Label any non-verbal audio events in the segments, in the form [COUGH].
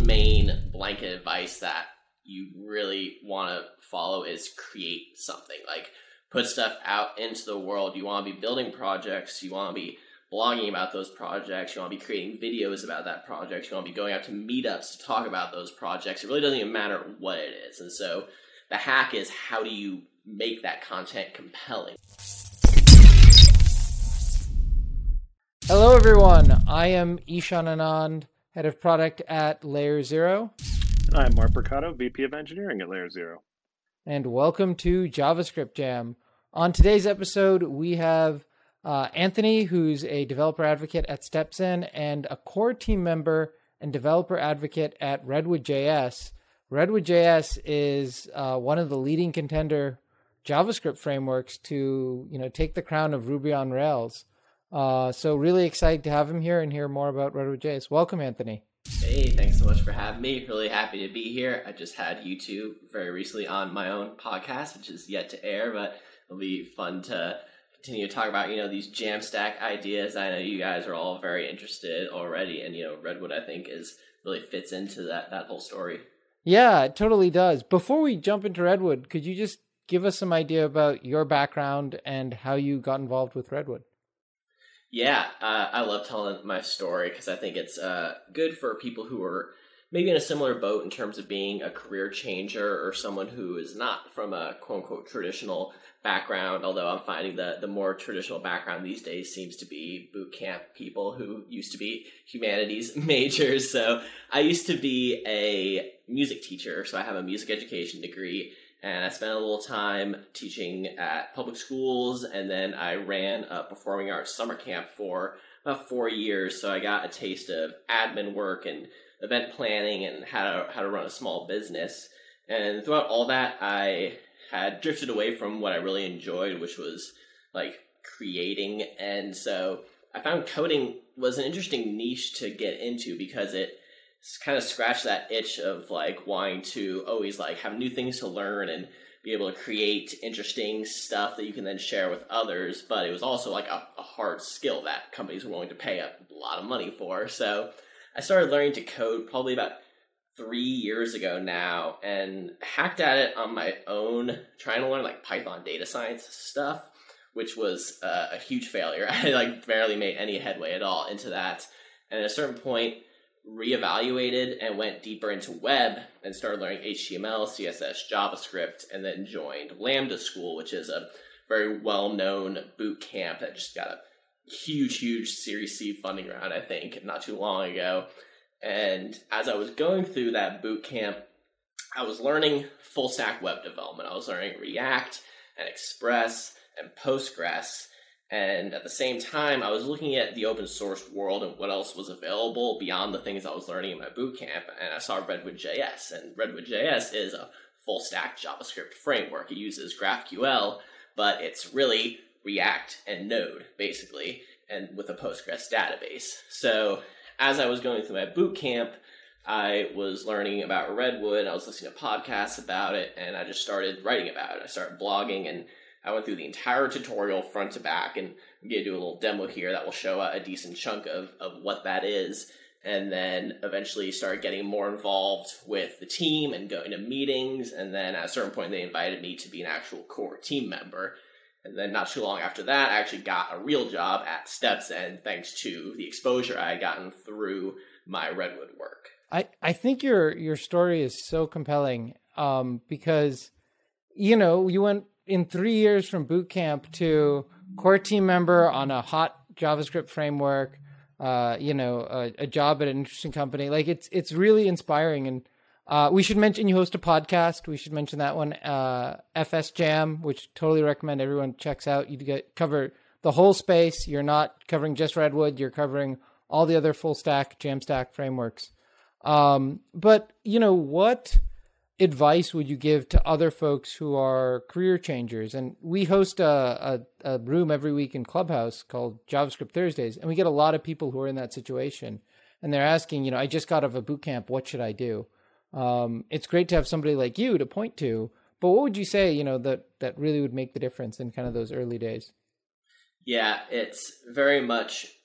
main blanket advice that you really want to follow is create something. Like put stuff out into the world. You want to be building projects. You want to be blogging about those projects. You want to be creating videos about that project. You want to be going out to meetups to talk about those projects. It really doesn't even matter what it is. And so the hack is how do you make that content compelling? Hello, everyone. I am Ishan Anand, head of product at Layer Zero. I'm Mark Brocato, VP of Engineering at Layer Zero. And welcome to JavaScript Jam. On today's episode, we have uh, Anthony, who's a developer advocate at StepZen and a core team member and developer advocate at Redwood.js. Redwood.js is uh, one of the leading contender JavaScript frameworks to you know take the crown of Ruby on Rails. Uh, so really excited to have him here and hear more about Redwood.js. Welcome, Anthony. Hey, thanks so much for having me. Really happy to be here. I just had you two very recently on my own podcast, which is yet to air, but it'll be fun to continue to talk about you know these Jamstack ideas. I know you guys are all very interested already, and you know Redwood I think is really fits into that that whole story. Yeah, it totally does. Before we jump into Redwood, could you just give us some idea about your background and how you got involved with Redwood? Yeah, uh, I love telling my story because I think it's uh, good for people who are maybe in a similar boat in terms of being a career changer or someone who is not from a quote unquote traditional background. Although I'm finding that the more traditional background these days seems to be boot camp people who used to be humanities [LAUGHS] majors. So I used to be a music teacher, so I have a music education degree and I spent a little time teaching at public schools, and then I ran a performing arts summer camp for about four years. So I got a taste of admin work and event planning and how to, how to run a small business. And throughout all that, I had drifted away from what I really enjoyed, which was like creating. And so I found coding was an interesting niche to get into because it kind of scratch that itch of like wanting to always like have new things to learn and be able to create interesting stuff that you can then share with others. But it was also like a, a hard skill that companies were willing to pay a lot of money for. So I started learning to code probably about three years ago now and hacked at it on my own, trying to learn like Python data science stuff, which was uh, a huge failure. [LAUGHS] I like barely made any headway at all into that. And at a certain point, reevaluated and went deeper into web and started learning HTML, CSS, JavaScript, and then joined Lambda School, which is a very well known boot camp that just got a huge, huge Series C funding round, I think, not too long ago. And as I was going through that boot camp, I was learning full stack web development. I was learning React and Express and Postgres and at the same time, I was looking at the open source world and what else was available beyond the things I was learning in my boot camp. And I saw Redwood.js. And Redwood.js is a full stack JavaScript framework. It uses GraphQL, but it's really React and Node, basically, and with a Postgres database. So as I was going through my boot camp, I was learning about Redwood. I was listening to podcasts about it, and I just started writing about it. I started blogging and I went through the entire tutorial front to back, and I'm going to do a little demo here that will show a, decent chunk of, of what that is. And then eventually started getting more involved with the team and going to meetings. And then at a certain point, they invited me to be an actual core team member. And then not too long after that, I actually got a real job at StepZen thanks to the exposure I had gotten through my Redwood work. I, I think your your story is so compelling um, because you know you went in three years from boot camp to core team member on a hot JavaScript framework, uh, you know, a, a, job at an interesting company. Like it's it's really inspiring. And uh, we should mention you host a podcast. We should mention that one, uh, FS Jam, which totally recommend everyone checks out. You get cover the whole space. You're not covering just Redwood. You're covering all the other full stack Jamstack frameworks. Um, but you know what? Advice would you give to other folks who are career changers? And we host a, a, a, room every week in Clubhouse called JavaScript Thursdays, and we get a lot of people who are in that situation, and they're asking, you know, I just got out of a boot camp, what should I do? Um, it's great to have somebody like you to point to, but what would you say, you know, that that really would make the difference in kind of those early days? Yeah, it's very much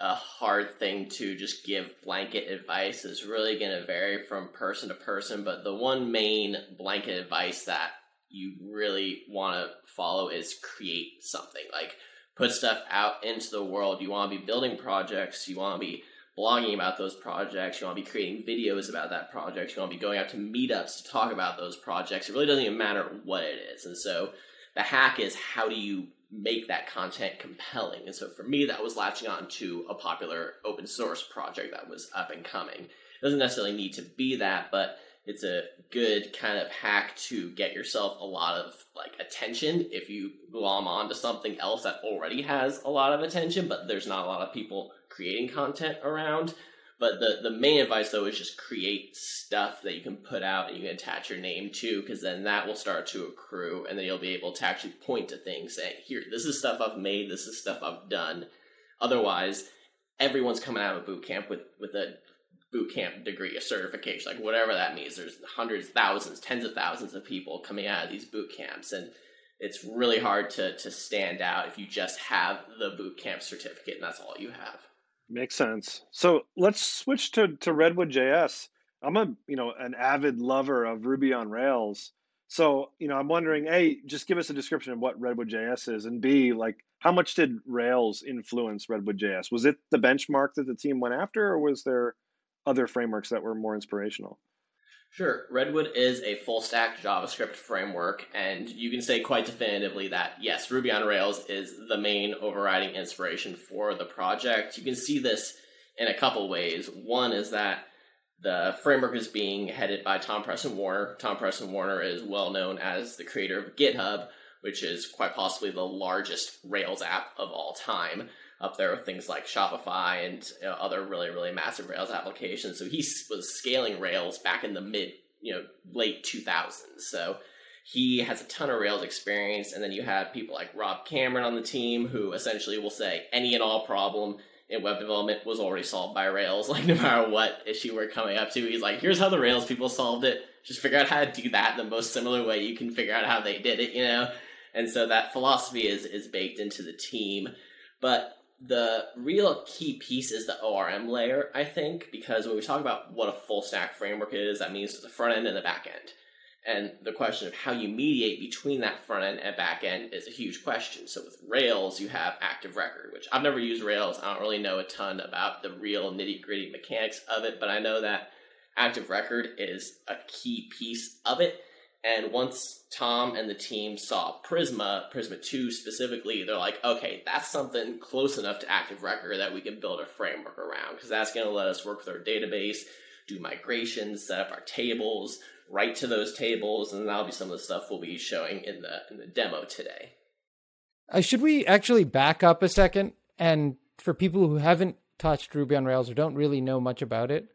a hard thing to just give blanket advice. It's really going to vary from person to person, but the one main blanket advice that you really want to follow is create something. Like put stuff out into the world. You want to be building projects, you want to be blogging about those projects, you want to be creating videos about that project, you want to be going out to meetups to talk about those projects. It really doesn't even matter what it is. And so the hack is how do you make that content compelling? And so for me, that was latching on to a popular open source project that was up and coming. It doesn't necessarily need to be that, but it's a good kind of hack to get yourself a lot of like attention if you glom onto something else that already has a lot of attention, but there's not a lot of people creating content around. But the, the main advice though is just create stuff that you can put out and you can attach your name to, because then that will start to accrue, and then you'll be able to actually point to things saying, "Here, this is stuff I've made. This is stuff I've done." Otherwise, everyone's coming out of a boot camp with with a boot camp degree, a certification, like whatever that means. There's hundreds, thousands, tens of thousands of people coming out of these boot camps, and it's really hard to to stand out if you just have the boot camp certificate and that's all you have. Makes sense. So let's switch to, to Redwood JS. I'm a you know an avid lover of Ruby on Rails. So you know I'm wondering, a just give us a description of what Redwood JS is, and b like how much did Rails influence Redwood JS? Was it the benchmark that the team went after, or was there other frameworks that were more inspirational? Sure. Redwood is a full stack JavaScript framework, and you can say quite definitively that yes, Ruby on Rails is the main overriding inspiration for the project. You can see this in a couple ways. One is that the framework is being headed by Tom Preston Werner. Tom Preston Werner is well known as the creator of GitHub, which is quite possibly the largest Rails app of all time up there with things like Shopify and you know, other really really massive Rails applications. So he was scaling Rails back in the mid you know late 2000s. So he has a ton of Rails experience, and then you have people like Rob Cameron on the team who essentially will say any and all problem in web development was already solved by Rails. [LAUGHS] Like no matter what issue we're coming up to, he's like, here's how the Rails people solved it. Just figure out how to do that the most similar way you can figure out how they did it, you know. And so that philosophy is is baked into the team. But the real key piece is the ORM layer, I think, because when we talk about what a full stack framework is, that means the front end and the back end. And the question of how you mediate between that front end and back end is a huge question. So with Rails, you have Active Record, which I've never used Rails. I don't really know a ton about the real nitty gritty mechanics of it, but I know that Active Record is a key piece of it. And once Tom and the team saw Prisma, Prisma 2 specifically, they're like, okay, that's something close enough to Active Record that we can build a framework around because that's going to let us work with our database, do migrations, set up our tables, write to those tables, and that'll be some of the stuff we'll be showing in the in the demo today. Uh, should we actually back up a second and for people who haven't touched Ruby on Rails or don't really know much about it,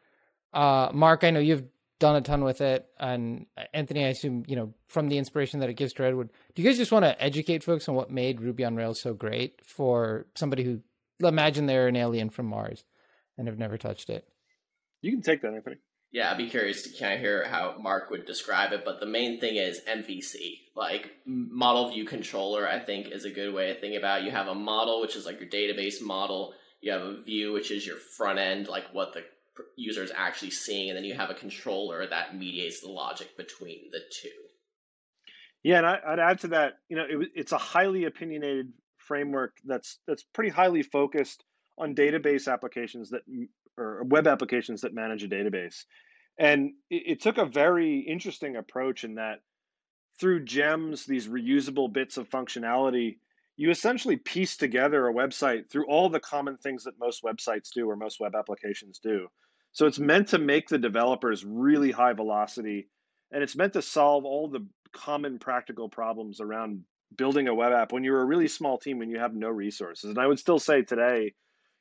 uh, Mark, I know you've done a ton with it. And uh, Anthony, I assume, you know, from the inspiration that it gives to Redwood, do you guys just want to educate folks on what made Ruby on Rails so great for somebody who imagine they're an alien from Mars and have never touched it? You can take that, Anthony. Yeah, I'd be curious to kind of hear how Mark would describe it, but the main thing is MVC. Like model view controller, I think is a good way to think about. It. You have a model, which is like your database model. You have a view, which is your front end, like what the user is actually seeing, and then you have a controller that mediates the logic between the two. Yeah, and I, would add to that, you know, it, it's a highly opinionated framework that's that's pretty highly focused on database applications that or web applications that manage a database, and it, it took a very interesting approach in that through gems, these reusable bits of functionality, you essentially piece together a website through all the common things that most websites do or most web applications do. So it's meant to make the developers really high velocity and it's meant to solve all the common practical problems around building a web app when you're a really small team and you have no resources. And I would still say today,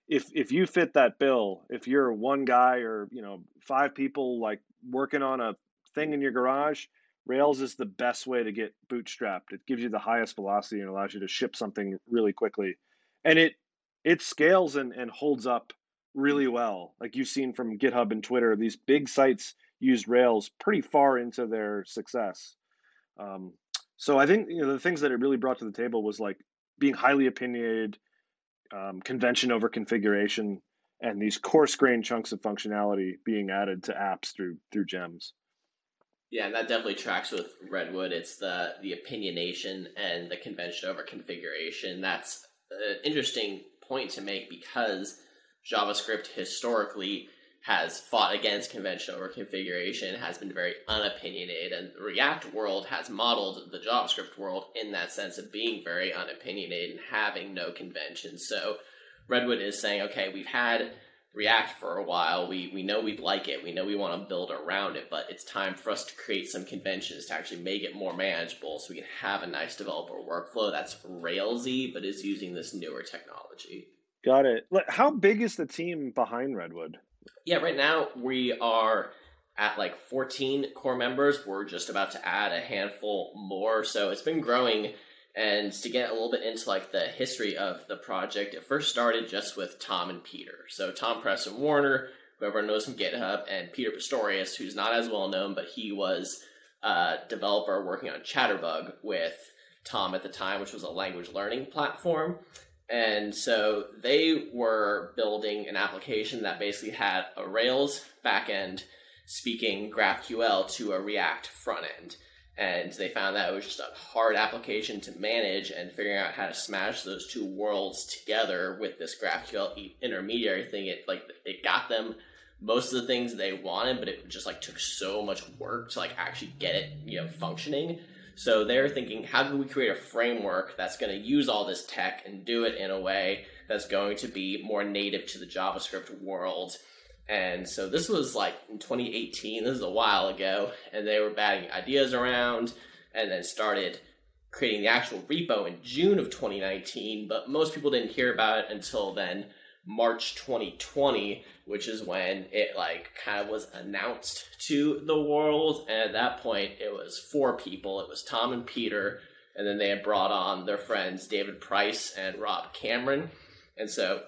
if if you fit that bill, if you're one guy or you know five people like working on a thing in your garage, Rails is the best way to get bootstrapped. It gives you the highest velocity and allows you to ship something really quickly, and it it scales and, and holds up really well. Like you've seen from GitHub and Twitter, these big sites use Rails pretty far into their success. Um, so I think you know the things that it really brought to the table was like being highly opinionated, um, convention over configuration and these coarse grained chunks of functionality being added to apps through through gems. Yeah, and that definitely tracks with Redwood. It's the the opinionation and the convention over configuration. That's an interesting point to make because JavaScript historically has fought against convention over configuration, has been very unopinionated, and the React world has modeled the JavaScript world in that sense of being very unopinionated and having no conventions. So Redwood is saying, okay, we've had React for a while. We we know we'd like it. We know we want to build around it, but it's time for us to create some conventions to actually make it more manageable so we can have a nice developer workflow that's Railsy but is using this newer technology. Got it. How big is the team behind Redwood? Yeah, right now we are at like 14 core members. We're just about to add a handful more. So it's been growing and to get a little bit into like the history of the project, it first started just with Tom and Peter. So Tom Preston Werner, whoever knows from GitHub, and Peter Pistorius, who's not as well known, but he was a developer working on Chatterbug with Tom at the time, which was a language learning platform. And so they were building an application that basically had a Rails backend speaking GraphQL to a React front end and they found that it was just a hard application to manage and figuring out how to smash those two worlds together with this GraphQL intermediary thing. It like it got them most of the things they wanted, but it just like took so much work to like actually get it you know functioning. So they're thinking, how can we create a framework that's going to use all this tech and do it in a way that's going to be more native to the JavaScript world? And so this was like in 2018, this is a while ago, and they were batting ideas around and then started creating the actual repo in June of 2019, but most people didn't hear about it until then March 2020, which is when it like kind of was announced to the world. And at that point, it was four people. It was Tom and Peter, and then they had brought on their friends David Price and Rob Cameron. And so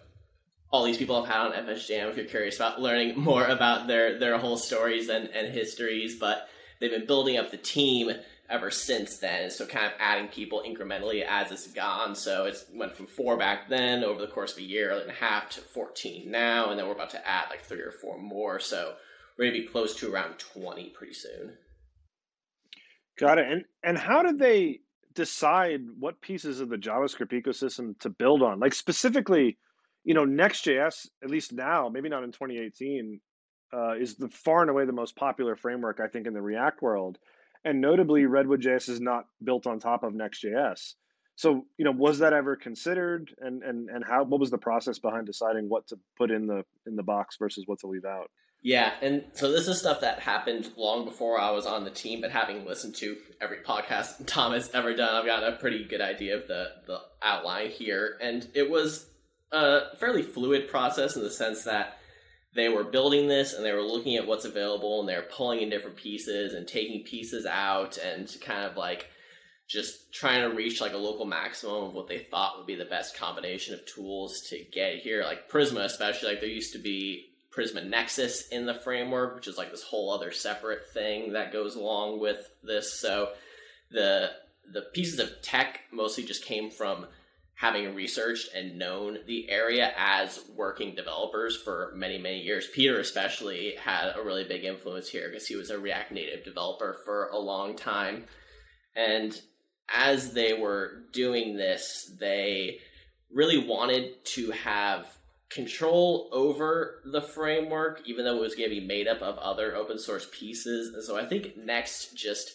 all these people have had on FS Jam if you're curious about learning more about their their whole stories and, and histories. But they've been building up the team ever since then. So kind of adding people incrementally as it's gone. So it's went from four back then over the course of a year and a half to 14 now. And then we're about to add like three or four more. So we're going to be close to around 20 pretty soon. Got it. And, and how did they decide what pieces of the JavaScript ecosystem to build on? Like specifically, you know, Next.js, at least now, maybe not in 2018, uh, is the far and away the most popular framework, I think, in the React world. And notably, Redwood.js is not built on top of Next.js. So, you know, was that ever considered, and and and how? What was the process behind deciding what to put in the in the box versus what to leave out? Yeah, and so this is stuff that happened long before I was on the team, but having listened to every podcast [LAUGHS] Tom has ever done, I've got a pretty good idea of the the outline here. And it was a fairly fluid process in the sense that they were building this and they were looking at what's available and they're pulling in different pieces and taking pieces out and kind of like just trying to reach like a local maximum of what they thought would be the best combination of tools to get here. Like Prisma, especially, like there used to be Prisma Nexus in the framework, which is like this whole other separate thing that goes along with this. So the the pieces of tech mostly just came from having researched and known the area as working developers for many, many years. Peter, especially, had a really big influence here because he was a React Native developer for a long time. And as they were doing this, they really wanted to have control over the framework, even though it was going to be made up of other open source pieces. And so I think Next just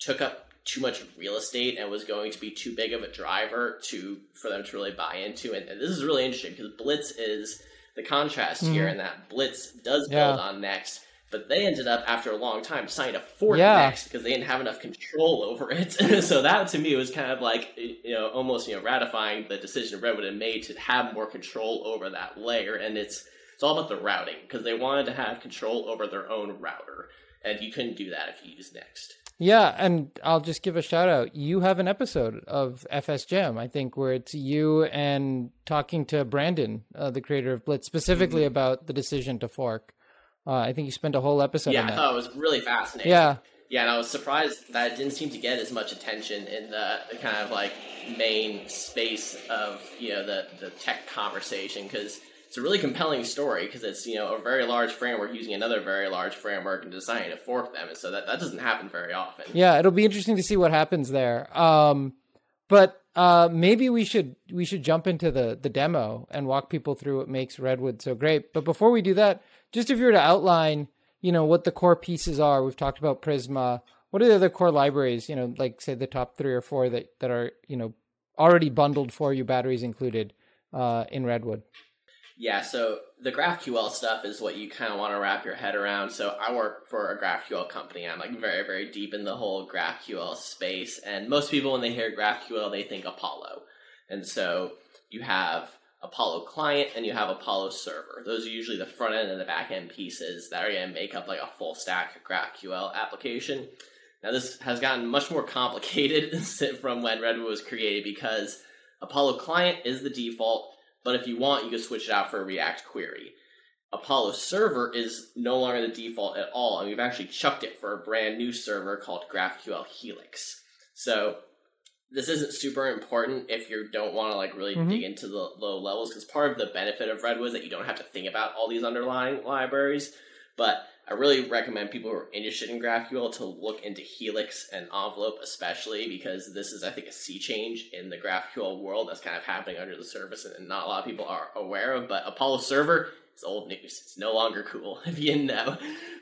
took up too much real estate and was going to be too big of a driver to for them to really buy into. And, and this is really interesting because Blitz is the contrast mm-hmm. here in that Blitz does build on Next, but they ended up after a long time deciding a fork yeah. Next because they didn't have enough control over it. [LAUGHS] so that to me was kind of like you know almost you know ratifying the decision Redwood had made to have more control over that layer. And it's it's all about the routing because they wanted to have control over their own router, and you couldn't do that if you use Next. Yeah, and I'll just give a shout out. You have an episode of FS Jam, I think, where it's you and talking to Brandon, uh, the creator of Blitz, specifically mm-hmm. about the decision to fork. Uh, I think you spent a whole episode. Yeah, I thought it was really fascinating. Yeah, Yeah, and I was surprised that it didn't seem to get as much attention in the, the kind of like main space of you know the the tech conversation because it's a really compelling story because it's you know a very large framework using another very large framework and deciding to fork them, and so that that doesn't happen very often. Yeah, it'll be interesting to see what happens there. Um, but uh, maybe we should we should jump into the the demo and walk people through what makes Redwood so great. But before we do that, just if you were to outline, you know, what the core pieces are. We've talked about Prisma. What are the other core libraries? You know, like say the top three or four that that are you know already bundled for you, batteries included, uh, in Redwood. Yeah, so the GraphQL stuff is what you kind of want to wrap your head around. So I work for a GraphQL company. I'm like very, very deep in the whole GraphQL space. And most people, when they hear GraphQL, they think Apollo. And so you have Apollo client and you have Apollo server. Those are usually the front end and the back end pieces that are going to make up like a full stack GraphQL application. Now, this has gotten much more complicated [LAUGHS] from when Redwood was created because Apollo client is the default but if you want, you can switch it out for a React query. Apollo server is no longer the default at all, and we've actually chucked it for a brand new server called GraphQL Helix. So this isn't super important if you don't want to like really mm-hmm. dig into the low levels, because part of the benefit of Redwood is that you don't have to think about all these underlying libraries. But I really recommend people who are interested in GraphQL to look into Helix and Envelop, especially because this is, I think, a sea change in the GraphQL world that's kind of happening under the surface and not a lot of people are aware of. But Apollo Server is old news; it's no longer cool, [LAUGHS] if you know.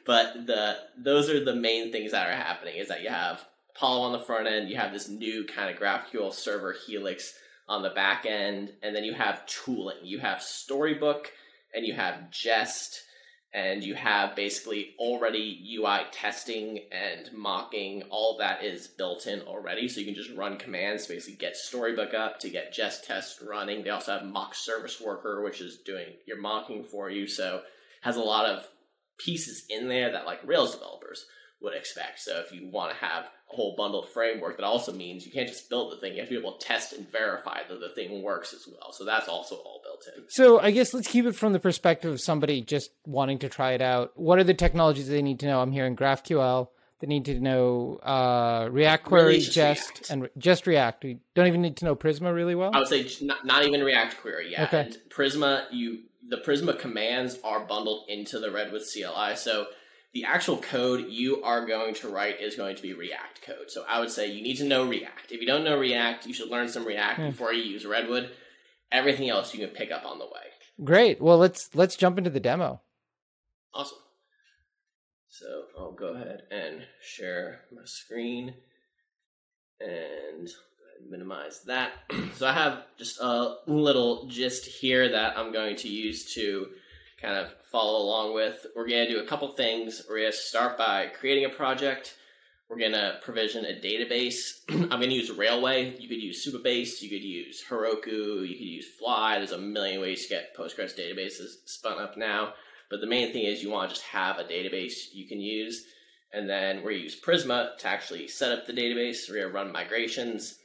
But the those are the main things that are happening: is that you have Apollo on the front end, you have this new kind of GraphQL Server Helix on the back end, and then you have tooling. You have Storybook and you have Jest and you have basically already UI testing and mocking. All that is built in already, so you can just run commands to basically get Storybook up to get Jest test running. They also have Mock Service Worker, which is doing your mocking for you, so has a lot of pieces in there that like Rails developers would expect. So if you want to have whole bundled framework, that also means you can't just build the thing. You have to be able to test and verify that the thing works as well. So that's also all built in. So I guess let's keep it from the perspective of somebody just wanting to try it out. What are the technologies they need to know? I'm hearing GraphQL. They need to know uh, React query, really Jest, React. and just React. We don't even need to know Prisma really well. I would say not, not even React query. Yeah, okay. and Prisma, you the Prisma commands are bundled into the Redwood CLI. So the actual code you are going to write is going to be React code. So I would say you need to know React. If you don't know React, you should learn some React mm. before you use Redwood. Everything else you can pick up on the way. Great. Well, let's let's jump into the demo. Awesome. So I'll go ahead and share my screen and minimize that. [CLEARS THROAT] so I have just a little gist here that I'm going to use to kind of follow along with. We're going to do a couple things. We're going to start by creating a project. We're going to provision a database. [CLEARS THROAT] I'm going to use Railway. You could use Supabase. You could use Heroku. You could use Fly. There's a million ways to get Postgres databases spun up now. But the main thing is you want to just have a database you can use. And then we're going to use Prisma to actually set up the database. We're going to run migrations.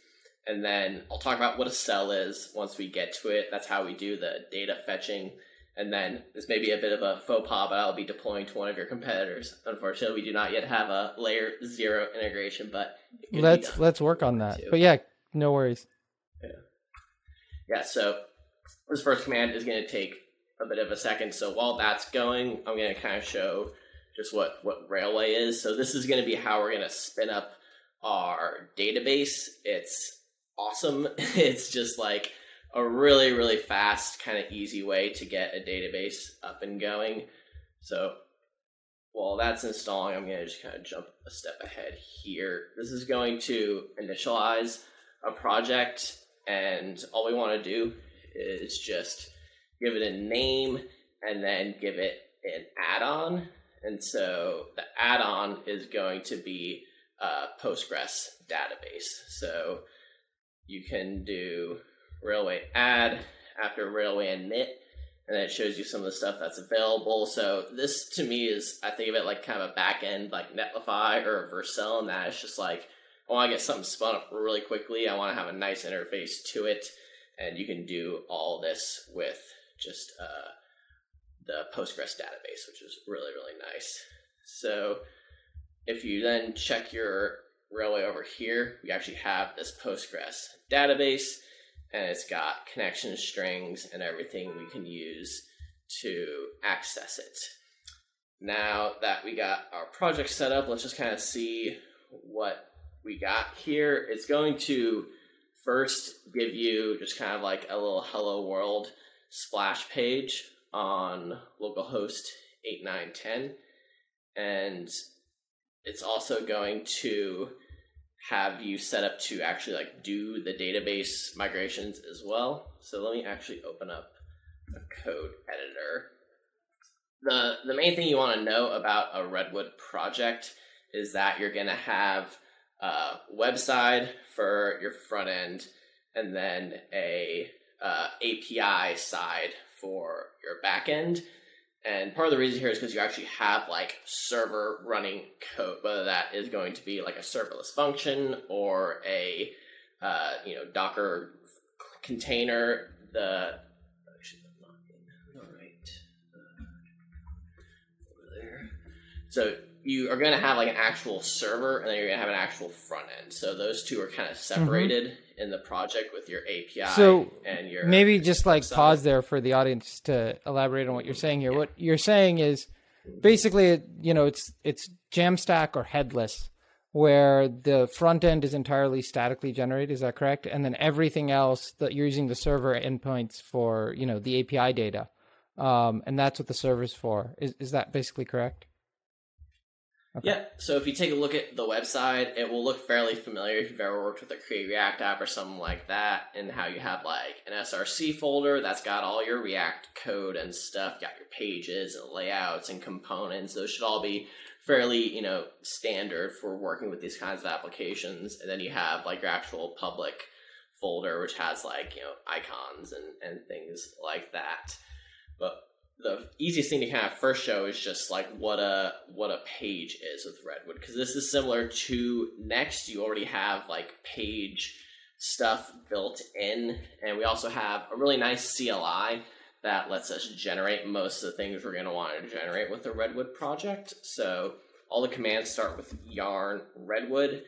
And then I'll talk about what a cell is once we get to it. That's how we do the data fetching and then this may be a bit of a faux pas, but I'll be deploying to one of your competitors. Unfortunately, we do not yet have a layer zero integration, but let's let's work on that. Too. But yeah, no worries. Yeah, yeah. So this first command is going to take a bit of a second. So while that's going, I'm going to kind of show just what what Railway is. So this is going to be how we're going to spin up our database. It's awesome. [LAUGHS] it's just like a really, really fast, kind of easy way to get a database up and going. So while that's installing, I'm going to just kind of jump a step ahead here. This is going to initialize a project, and all we want to do is just give it a name and then give it an add-on. And so the add-on is going to be a Postgres database. So you can do railway add after railway and then it shows you some of the stuff that's available. So this to me is I think of it like kind of a back end like Netlify or Vercel, and that it's just like I want to get something spun up really quickly. I want to have a nice interface to it, and you can do all this with just uh, the Postgres database, which is really really nice. So if you then check your railway over here, we actually have this Postgres database and it's got connection strings and everything we can use to access it. Now that we got our project set up, let's just kind of see what we got here. It's going to first give you just kind of like a little hello world splash page on localhost 8910 and it's also going to have you set up to actually like do the database migrations as well. So let me actually open up a code editor. The the main thing you want to know about a Redwood project is that you're going to have a website for your front end and then a uh, API side for your back end. And part of the reason here is because you actually have like server running code, whether that is going to be like a serverless function or a uh, you know Docker container. The So you are going to have like an actual server, and then you're going to have an actual front end. So those two are kind of separated mm-hmm. in the project with your API. So and your maybe just like pause there for the audience to elaborate on what you're saying here. Yeah. What you're saying is basically, you know, it's it's Jamstack or headless, where the front end is entirely statically generated. Is that correct? And then everything else that you're using the server endpoints for, you know, the API data, um, and that's what the server's for. Is is that basically correct? Okay. Yeah. So if you take a look at the website, it will look fairly familiar if you've ever worked with a Create React app or something like that, and how you have like an SRC folder that's got all your React code and stuff, got your pages and layouts and components. Those should all be fairly, you know, standard for working with these kinds of applications. And then you have like your actual public folder, which has like, you know, icons and, and things like that. But the easiest thing to kind of first show is just like what a what a page is with Redwood because this is similar to Next. You already have like page stuff built in, and we also have a really nice CLI that lets us generate most of the things we're going to want to generate with the Redwood project. So all the commands start with yarn Redwood,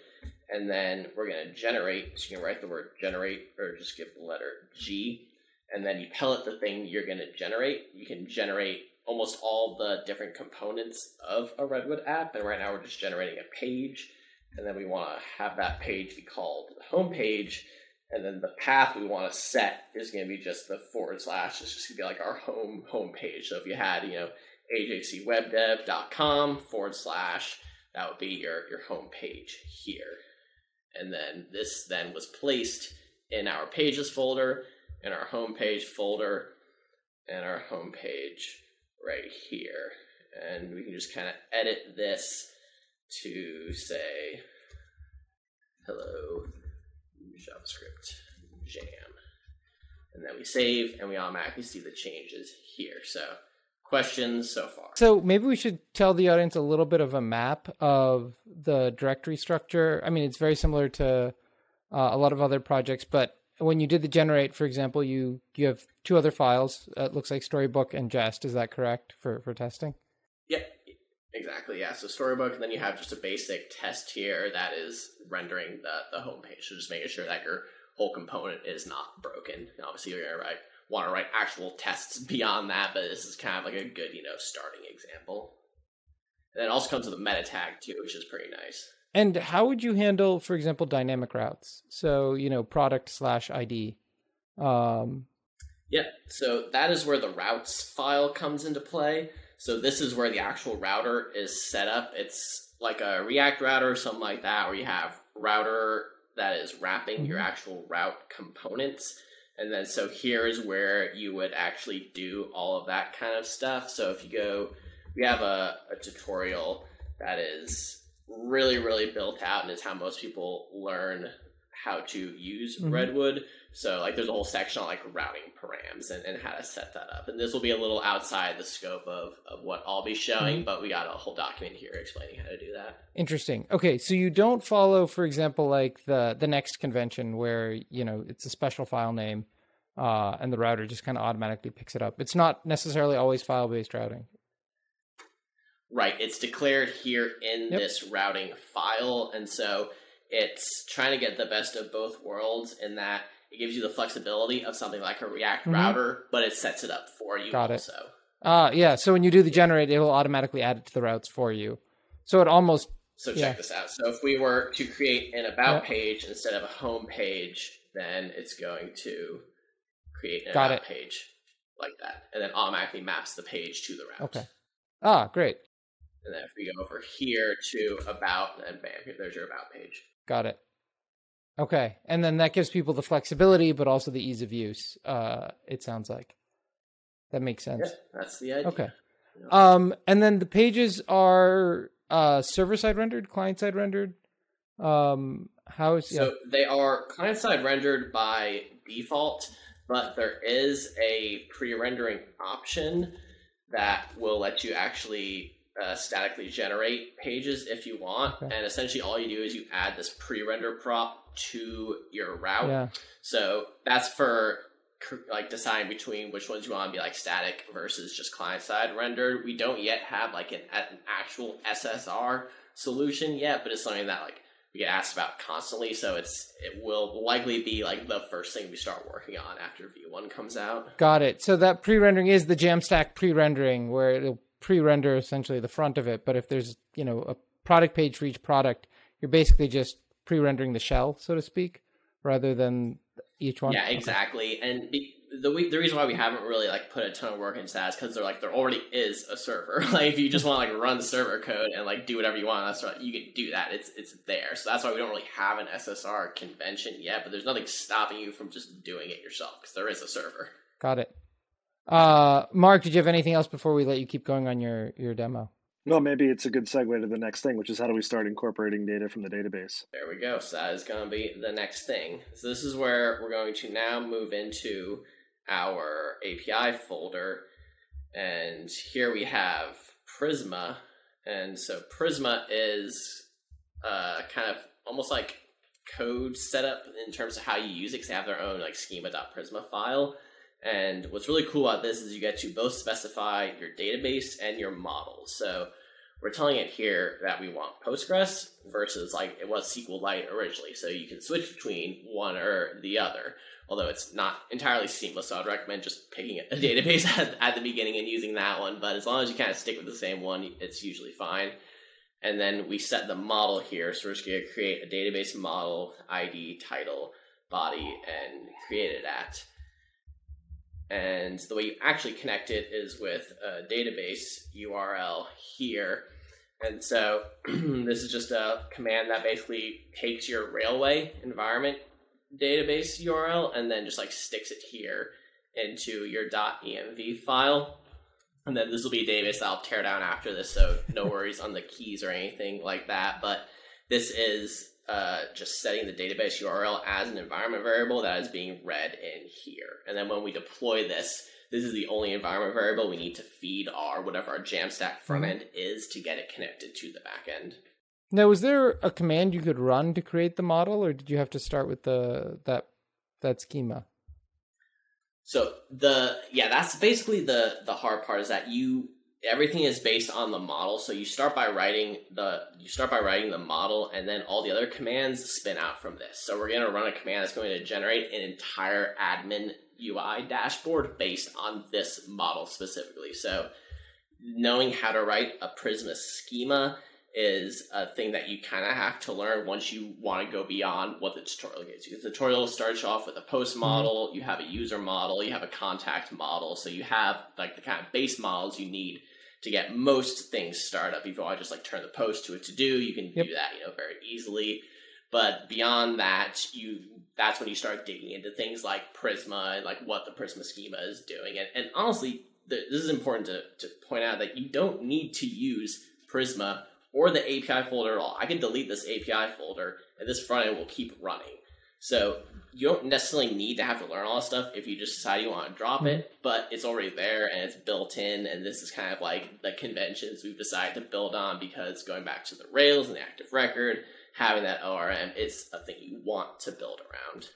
and then we're going to generate. So you can write the word generate or just give the letter G and then you pellet the thing you're going to generate. You can generate almost all the different components of a Redwood app, and right now we're just generating a page, and then we want to have that page be called the home page, and then the path we want to set is going to be just the forward slash. It's just going to be like our home home page. So if you had, you know, ajcwebdev.com forward slash, that would be your your home page here, and then this then was placed in our pages folder in our homepage folder and our homepage right here. And we can just kind of edit this to say, hello, JavaScript jam. And then we save and we automatically see the changes here. So questions so far. So maybe we should tell the audience a little bit of a map of the directory structure. I mean, it's very similar to uh, a lot of other projects, but when you did the generate, for example, you you have two other files. Uh, it looks like Storybook and Jest. Is that correct for for testing? Yeah, exactly. Yeah. So Storybook, and then you have just a basic test here that is rendering the the home page. So just making sure that your whole component is not broken. obviously, you're gonna write want to write actual tests beyond that, but this is kind of like a good you know starting example. And then it also comes with a meta tag too, which is pretty nice. And how would you handle, for example, dynamic routes? So, you know, product slash ID. Um, yeah, so that is where the routes file comes into play. So this is where the actual router is set up. It's like a React router or something like that, where you have router that is wrapping mm-hmm. your actual route components. And then so here is where you would actually do all of that kind of stuff. So if you go, we have a, a tutorial that is really, really built out and is how most people learn how to use mm-hmm. Redwood. So like there's a whole section on like routing params and, and how to set that up. And this will be a little outside the scope of, of what I'll be showing, mm-hmm. but we got a whole document here explaining how to do that. Interesting. Okay, so you don't follow, for example, like the the next convention where, you know, it's a special file name uh, and the router just kind of automatically picks it up. It's not necessarily always file based routing. Right. It's declared here in Yep. this routing file. And so it's trying to get the best of both worlds in that it gives you the flexibility of something like a React Mhm. router, but it sets it up for you Got it. also. Ah, yeah. So when you do the generate, it will automatically add it to the routes for you. So it almost So check Yeah. this out. So if we were to create an about Yeah. page instead of a home page, then it's going to create an Got about it. page like that, and then automatically maps the page to the route. okay. Ah, great. And then if we go over here to about, and bam, here, there's your about page. Got it. Okay. And then that gives people the flexibility, but also the ease of use. Uh, it sounds like that makes sense. Yeah, that's the idea. Okay. Um, and then the pages are uh server side rendered, client side rendered. Um, how is yeah. So they are client side rendered by default, but there is a pre-rendering option that will let you actually uh, statically generate pages if you want. Okay. And essentially, all you do is you add this pre-render prop to your route. yeah. So that's for like deciding between which ones you want to be like static versus just client side rendered. We don't yet have like an, an actual SSR solution yet, but it's something that like we get asked about constantly. So it's it will likely be like the first thing we start working on after V1 comes out. Got it. So that pre-rendering is the Jamstack pre-rendering, where it'll pre-render essentially the front of it. But if there's you know a product page for each product, you're basically just pre-rendering the shell, so to speak, rather than each one. Yeah, Okay. exactly. And the, the we- the reason why we haven't really like put a ton of work into that is because they're like there already is a server. [LAUGHS] like if you just want to like run the server code and like do whatever you want, that's right. You can do that. It's it's there. So that's why we don't really have an SSR convention yet. But there's nothing stopping you from just doing it yourself because there is a server. Got it. Uh, Mark, did you have anything else before we let you keep going on your your demo? No, maybe it's a good segue to the next thing, which is how do we start incorporating data from the database? There we go. So that is going to be the next thing. So this is where we're going to now move into our API folder. And here we have Prisma. And so Prisma is uh, kind of almost like code setup in terms of how you use it because they have their own like schema.prisma file. And what's really cool about this is you get to both specify your database and your model. So we're telling it here that we want Postgres versus like it was SQLite originally. So you can switch between one or the other, although it's not entirely seamless. So I'd recommend just picking a [LAUGHS] database at, at the beginning and using that one. But as long as you kind of stick with the same one, it's usually fine. And then we set the model here. So we're just going to create a database model, ID, title, body, and create it at. And the way you actually connect it is with a database URL here. And so [CLEARS THROAT] this is just a command that basically takes your Railway environment database URL and then just like sticks it here into your .env file. And then this will be a database that I'll tear down after this, so no [LAUGHS] worries on the keys or anything like that. But this is uh, just setting the database URL as an environment variable that is being read in here. And then when we deploy this, this is the only environment variable we need to feed our whatever our Jamstack front end is to get it connected to the back end. Now, was there a command you could run to create the model, or did you have to start with the that that schema? So the yeah, that's basically the the hard part is that you everything is based on the model. So you start by writing the you start by writing the model, and then all the other commands spin out from this. So we're going to run a command that's going to generate an entire admin UI dashboard based on this model specifically. So knowing how to write a Prisma schema is a thing that you kind of have to learn once you want to go beyond what the tutorial gives you. The tutorial starts off with a post mm-hmm. model, you have a user model, you have a contact model, so you have like the kind of base models you need to get most things started up. If you want to just like turn the post to a to do, you can Yep. do that, you know, very easily. But beyond that, you that's when you start digging into things like Prisma and like what the Prisma schema is doing. And, and honestly, th- this is important to, to point out that you don't need to use Prisma or the API folder at all. I can delete this API folder and this front end will keep running. So you don't necessarily need to have to learn all this stuff if you just decide you want to drop mm-hmm. it, but it's already there and it's built in. And this is kind of like the conventions we've decided to build on because going back to the Rails and the active record, having that ORM, is a thing you want to build around.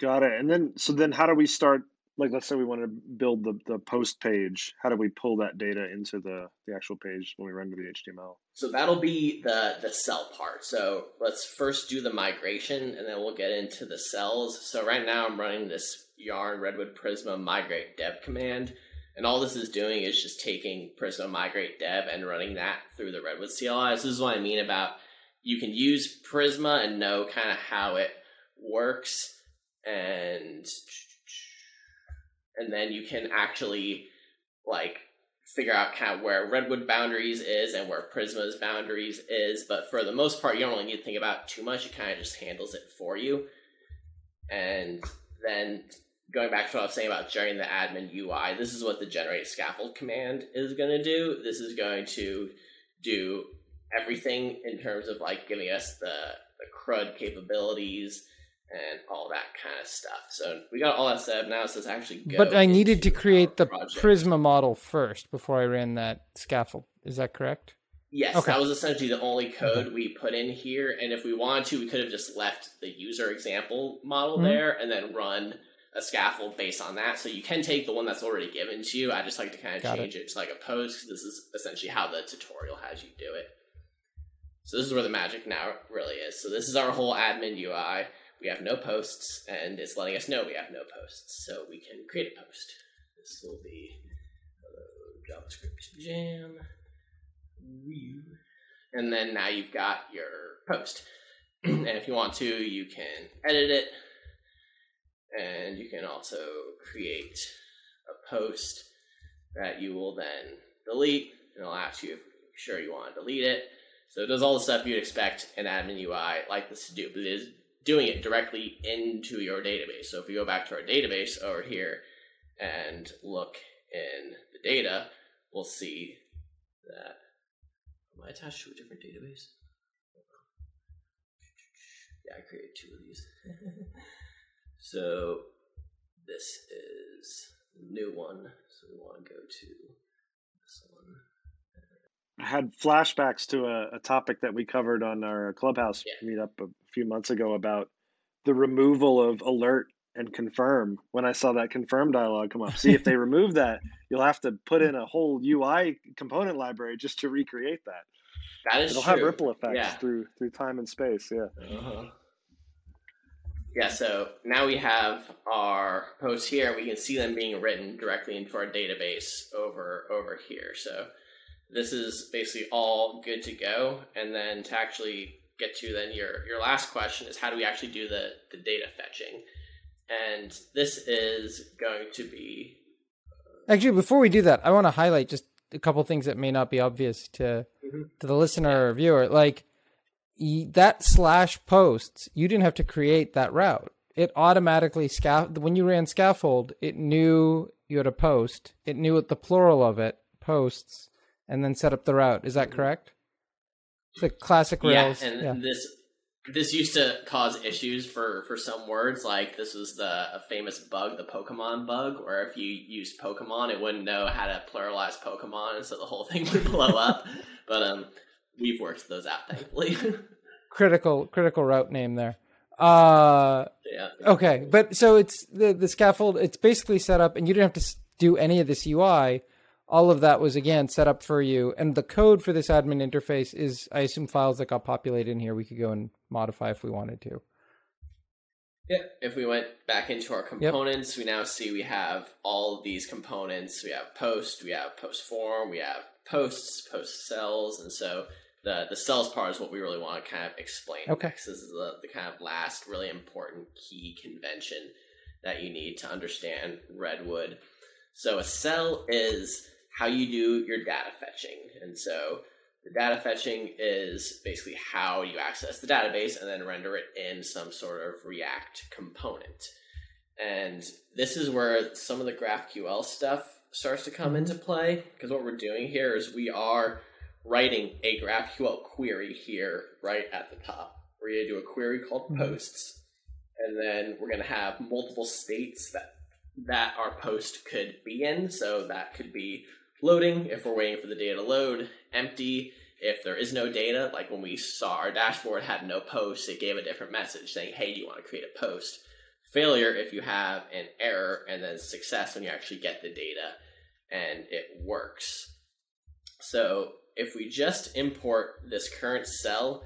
Got it. And then, so then, how do we start like let's say we want to build the, the post page how do we pull that data into the, the actual page when we render the html so that'll be the the cell part. So let's first do the migration and then we'll get into the cells. So right now i'm running this yarn redwood prisma migrate dev command and all this is doing is just taking prisma migrate dev and running that through the redwood cli so this is what i mean about you can use prisma and know kind of how it works and and then you can actually like figure out kind of where Redwood boundaries is and where Prisma's boundaries is. But for the most part, you don't really need to think about too much. It kind of just handles it for you. And then going back to what I was saying about generating the admin UI, this is what the generate scaffold command is going to do. This is going to do everything in terms of like giving us the, the CRUD capabilities and all that kind of stuff. So we got all that set up now. So it's actually good. But I needed to create the project. Prisma model first before I ran that scaffold. Is that correct? Yes, okay. that was essentially the only code okay. we put in here. And if we wanted to, we could have just left the user example model mm-hmm. there and then run a scaffold based on that. So you can take the one that's already given to you. I just like to kind of got change it. it. to like a post because this is essentially how the tutorial has you do it. So this is where the magic now really is. So this is our whole admin UI we have no posts, and it's letting us know we have no posts, so we can create a post. This will be uh, JavaScript jam, and then now you've got your post. [CLEARS THROAT] and if you want to, you can edit it, and you can also create a post that you will then delete, and it'll ask you if you're sure you want to delete it. So it does all the stuff you'd expect an admin UI like this to do, but it is doing it directly into your database. So if we go back to our database over here and look in the data, we'll see that. Am I attached to a different database? Yeah, I created two of these. [LAUGHS] so this is the new one. So we want to go to this one. I had flashbacks to a, a, topic that we covered on our clubhouse yeah. meetup a few months ago about the removal of alert and confirm when I saw that confirm dialog come up. See if they [LAUGHS] remove that, you'll have to put in a whole UI component library just to recreate that. That is It'll true. have ripple effects yeah. through through time and space. Yeah. Uh-huh. Yeah. So now we have our posts here. We can see them being written directly into our database over over here. So this is basically all good to go. And then to actually get to then your your last question is how do we actually do the the data fetching and this is going to be actually before we do that i want to highlight just a couple things that may not be obvious to mm-hmm. to the listener yeah. or viewer like that slash posts you didn't have to create that route it automatically scaff when you ran scaffold it knew you had a post it knew what the plural of it posts and then set up the route is that mm-hmm. correct the classic Rails. Yeah, and yeah. this this used to cause issues for for some words. Like this was the a famous bug, the Pokemon bug, where if you used Pokemon, it wouldn't know how to pluralize Pokemon, and so the whole [LAUGHS] thing would blow up. But um, we've worked those out thankfully. [LAUGHS] critical critical route name there. Uh, yeah. Okay, but so it's the the scaffold. It's basically set up, and you don't have to do any of this UI all of that was again set up for you. And the code for this admin interface is, I assume, files that got populated in here. We could go and modify if we wanted to. Yeah, if we went back into our components, yep. we now see we have all of these components. We have post, we have post form, we have posts, post cells, and so the the cells part is what we really want to kind of explain. Okay, this is the, the kind of last really important key convention that you need to understand Redwood. So a cell is how you do your data fetching. And so the data fetching is basically how you access the database and then render it in some sort of React component. And this is where some of the GraphQL stuff starts to come mm-hmm. into play because what we're doing here is we are writing a GraphQL query here right at the top. We're going to do a query called mm-hmm. posts, and then we're going to have multiple states that that our post could be in. So that could be loading if we're waiting for the data to load, empty if there is no data, like when we saw our dashboard had no posts, it gave a different message saying, hey, do you want to create a post? failure if you have an error, and then success when you actually get the data and it works. So if we just import this current cell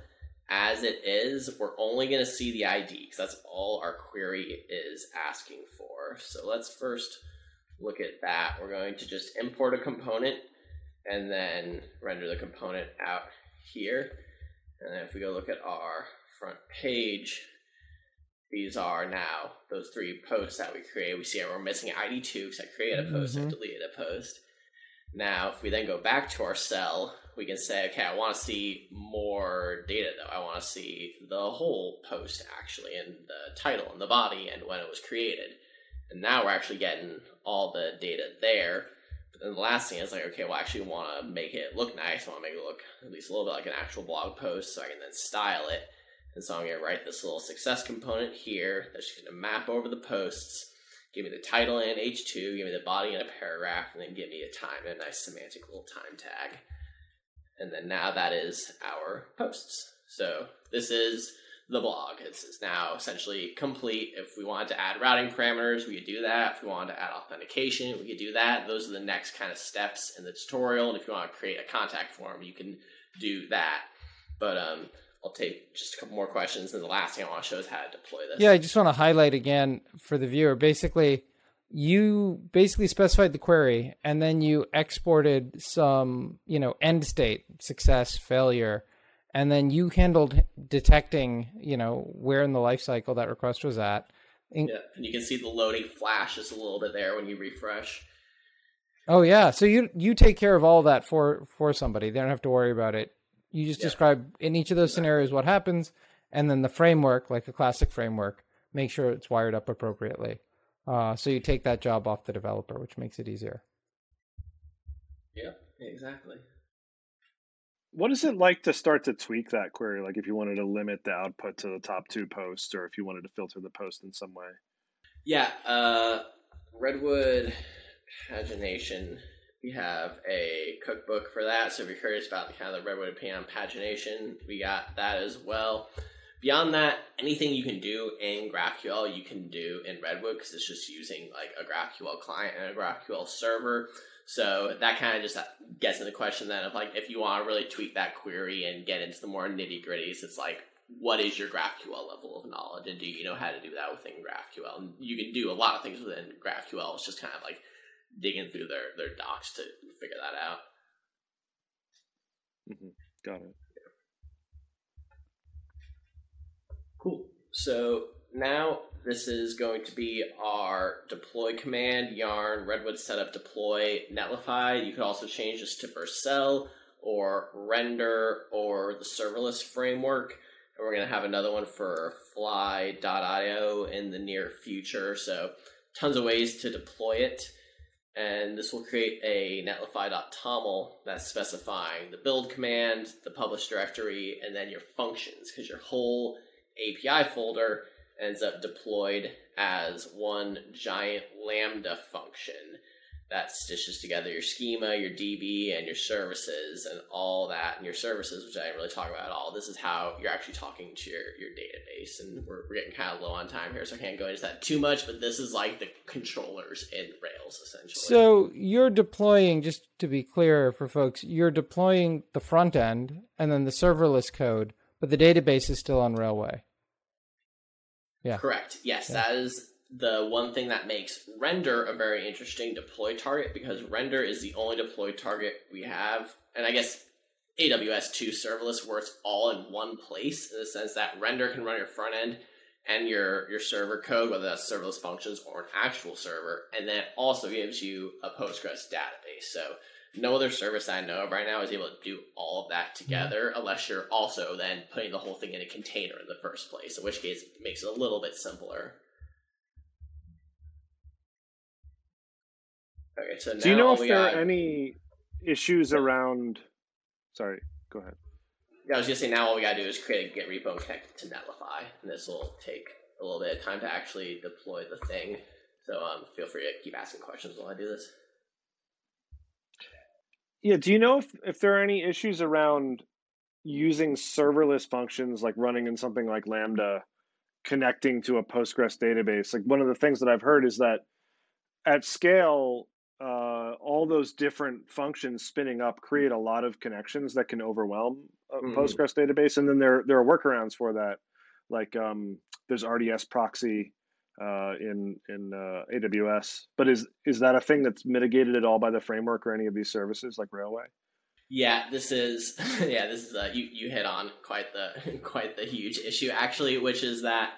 as it is, we're only going to see the ID because that's all our query is asking for. So let's first look at that. We're going to just import a component and then render the component out here. And then if we go look at our front page, these are now those three posts that we created. We see we're missing ID two because I created a post mm-hmm. and deleted a post. Now, if we then go back to our cell, we can say, okay, I want to see more data though. I want to see the whole post actually, and the title and the body and when it was created. And now we're actually getting all the data there. But then the last thing is like, okay, well, I actually want to make it look nice. I want to make it look at least a little bit like an actual blog post so I can then style it. And so I'm going to write this little success component here that's just going to map over the posts, give me the title and H2, give me the body and a paragraph, and then give me a time and a nice semantic little time tag. And then now that is our posts. So this is the blog. It's, it's now essentially complete. If we wanted to add routing parameters, we could do that. If we wanted to add authentication, we could do that. Those are the next kind of steps in the tutorial. And if you want to create a contact form, you can do that. But um, I'll take just a couple more questions. And the last thing I want to show is how to deploy this. Yeah, I just want to highlight again for the viewer. Basically, you basically specified the query and then you exported some, you know, end state, success, failure and then you handled detecting, you know, where in the life cycle that request was at. In- yeah, and you can see the loading flash just a little bit there when you refresh. Oh yeah, so you you take care of all that for for somebody. They don't have to worry about it. You just yeah. describe in each of those scenarios what happens, and then the framework, like a classic framework, make sure it's wired up appropriately. Uh, so you take that job off the developer, which makes it easier. Yep, exactly what is it like to start to tweak that query? Like if you wanted to limit the output to the top two posts, or if you wanted to filter the post in some way. Yeah, uh, Redwood pagination. We have a cookbook for that. So if you're curious about the kind of the Redwood opinion on pagination, we got that as well. Beyond that, anything you can do in GraphQL, you can do in Redwood because it's just using like a GraphQL client and a GraphQL server. So that kind of just gets into the question then of like if you want to really tweak that query and get into the more nitty gritties, it's like what is your GraphQL level of knowledge, and do you know how to do that within GraphQL? And you can do a lot of things within GraphQL. It's just kind of like digging through their their docs to figure that out. Mm-hmm. Got it. Cool. So now this is going to be our deploy command, yarn, redwood setup deploy, netlify. You could also change this to Vercel or render or the serverless framework. And we're going to have another one for fly.io in the near future. So tons of ways to deploy it. And this will create a netlify.toml that's specifying the build command, the publish directory, and then your functions, because your whole API folder ends up deployed as one giant Lambda function that stitches together your schema, your DB, and your services, and all that, and your services, which I didn't really talk about at all. This is how you're actually talking to your, your database, and we're, we're getting kind of low on time here, so I can't go into that too much, but this is like the controllers in Rails, essentially. So you're deploying, just to be clear for folks, you're deploying the front end and then the serverless code, but the database is still on Railway. Yeah. Correct. Yes, yeah. that is the one thing that makes render a very interesting deploy target because render is the only deploy target we have. And I guess AWS 2 serverless works all in one place in the sense that render can run your front end and your your server code, whether that's serverless functions or an actual server, and then also gives you a Postgres database. So no other service I know of right now is able to do all of that together unless you're also then putting the whole thing in a container in the first place, in which case it makes it a little bit simpler. Okay, so Do you know if there got... are any issues around sorry, go ahead. Yeah, I was gonna say now all we gotta do is create a Git repo and connect to Netlify, and this will take a little bit of time to actually deploy the thing. So um, feel free to keep asking questions while I do this. Yeah. Do you know if, if there are any issues around using serverless functions like running in something like Lambda connecting to a Postgres database. Like one of the things that I've heard is that at scale, uh, all those different functions spinning up create a lot of connections that can overwhelm a mm-hmm. Postgres database. And then there there are workarounds for that, like um, there's RDS proxy uh, in in uh, AWS. But is is that a thing that's mitigated at all by the framework or any of these services like Railway? Yeah, this is [LAUGHS] yeah, this is uh, you you hit on quite the [LAUGHS] quite the huge issue actually, which is that